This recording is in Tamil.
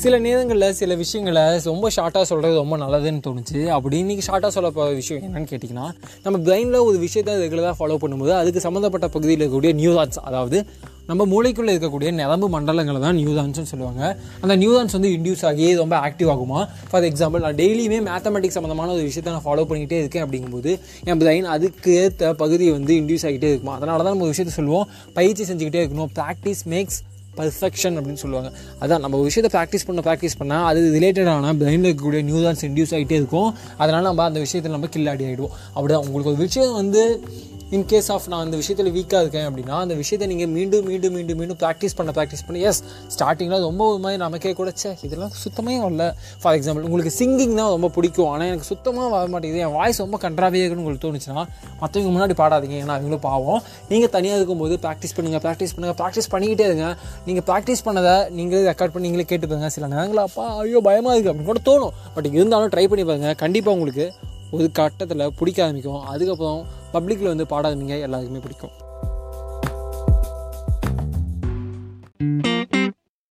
சில நேரங்களில் சில விஷயங்களை ரொம்ப ஷார்ட்டாக சொல்கிறது ரொம்ப நல்லதுன்னு தோணுச்சு. அப்படி இன்றைக்கி ஷார்ட்டாக சொல்ல போகிற விஷயம் என்னன்னு கேட்டிங்கன்னா நம்ம பிரெயினில் ஒரு விஷயத்தை ரெகுலராக ஃபாலோ பண்ணும்போது அதுக்கு சம்மந்தப்பட்ட பகுதியில் இருக்கக்கூடிய நியூரான்ஸ் அதாவது நம்ம மூளைக்குள்ளே இருக்கக்கூடிய நரம்பு மண்டலங்களை தான் நியூதான்ஸ்னு சொல்லுவாங்க. அந்த நியூதான்ஸ் வந்து இன்டியூஸ் ஆகி ரொம்ப ஆக்டிவ் ஆகுமா? ஃபார் எக்ஸாம்பிள் நான் டெய்லியுமே மேத்தமெட்டிக்ஸ் சம்மந்தமான ஒரு விஷயத்தை நான் ஃபாலோ பண்ணிக்கிட்டே இருக்கேன் அப்படிங்கும்போது என் பிரெயின் அதுக்கு ஏற்ற பகுதி வந்து இன்டியூஸ் ஆகிட்டே இருக்குமா? அதனால தான் நம்ம ஒரு விஷயத்தை சொல்லுவோம். பயிற்சி செஞ்சுக்கிட்டே இருக்கணும். ப்ராக்டிஸ் மேக்ஸ் பர்ஃபெக்ஷன் அப்படின்னு சொல்லுவாங்க. அதான் நம்ம விஷயத்தை ப்ராக்டிஸ் பண்ண ப்ராக்டிஸ் பண்ணால் அது ரிலேட்டடான பிரெயினில் இருக்கக்கூடிய நியூரான்ஸ் இன்டியூஸ் ஆகிட்டே இருக்கும். அதனால் நம்ம அந்த விஷயத்தில் நம்ம கில்லாடி ஆகிடுவோம் அப்படிதான் உங்களுக்கு ஒரு விஷயம் வந்து இன்கேஸ் ஆஃப் நான் அந்த விஷயத்தில் வீக்காக இருக்கேன் அப்படின்னா அந்த விஷயத்தை நீங்கள் மீண்டும் மீண்டும் மீண்டும் மீண்டும் ப்ராக்டிஸ் பண்ண ப்ராக்டிஸ் பண்ணி எஸ் ஸ்டார்டிங்கில் ரொம்ப ஒரு மாதிரி நமக்கே கூடச்சே இதெல்லாம் சுத்தமே வரல ஃபார் எக்ஸாம்பிள் உங்களுக்கு சிங்கிங் தான் ரொம்ப பிடிக்கும். ஆனால் எனக்கு சுத்தமாக வர மாட்டேங்குது. என் வாய்ஸ் ரொம்ப கன்றாவே இருக்குன்னு உங்களுக்கு தோணுச்சுன்னா மற்றவங்க முன்னாடி பாடாதீங்க. ஏன்னா அவங்களும் பாவம். நீங்கள் தனியாக இருக்கும்போது ப்ராக்டிஸ் பண்ணுங்கள் ப்ராக்டிஸ் பண்ணுங்கள் ப்ராக்டிஸ் பண்ணிக்கிட்டே இருங்க. நீங்கள் ப்ராக்டிஸ் பண்ணதை நீங்களே ரெக்கார்ட் பண்ணி நீங்களே கேட்டுப்பாங்க சில நேரங்களா அப்பா ஐயோ பயமாக இருக்குது அப்படின்னு கூட தோணும். பட் இருந்தாலும் ட்ரை பண்ணி பாருங்கள் கண்டிப்பாக உங்களுக்கு ஒரு கட்டத்தில் பிடிக்க ஆரம்பிக்கும். அதுக்கப்புறம் பப்ளிக்கில் வந்து பாட ஆரம்பிங்க எல்லாருக்குமே பிடிக்கும்.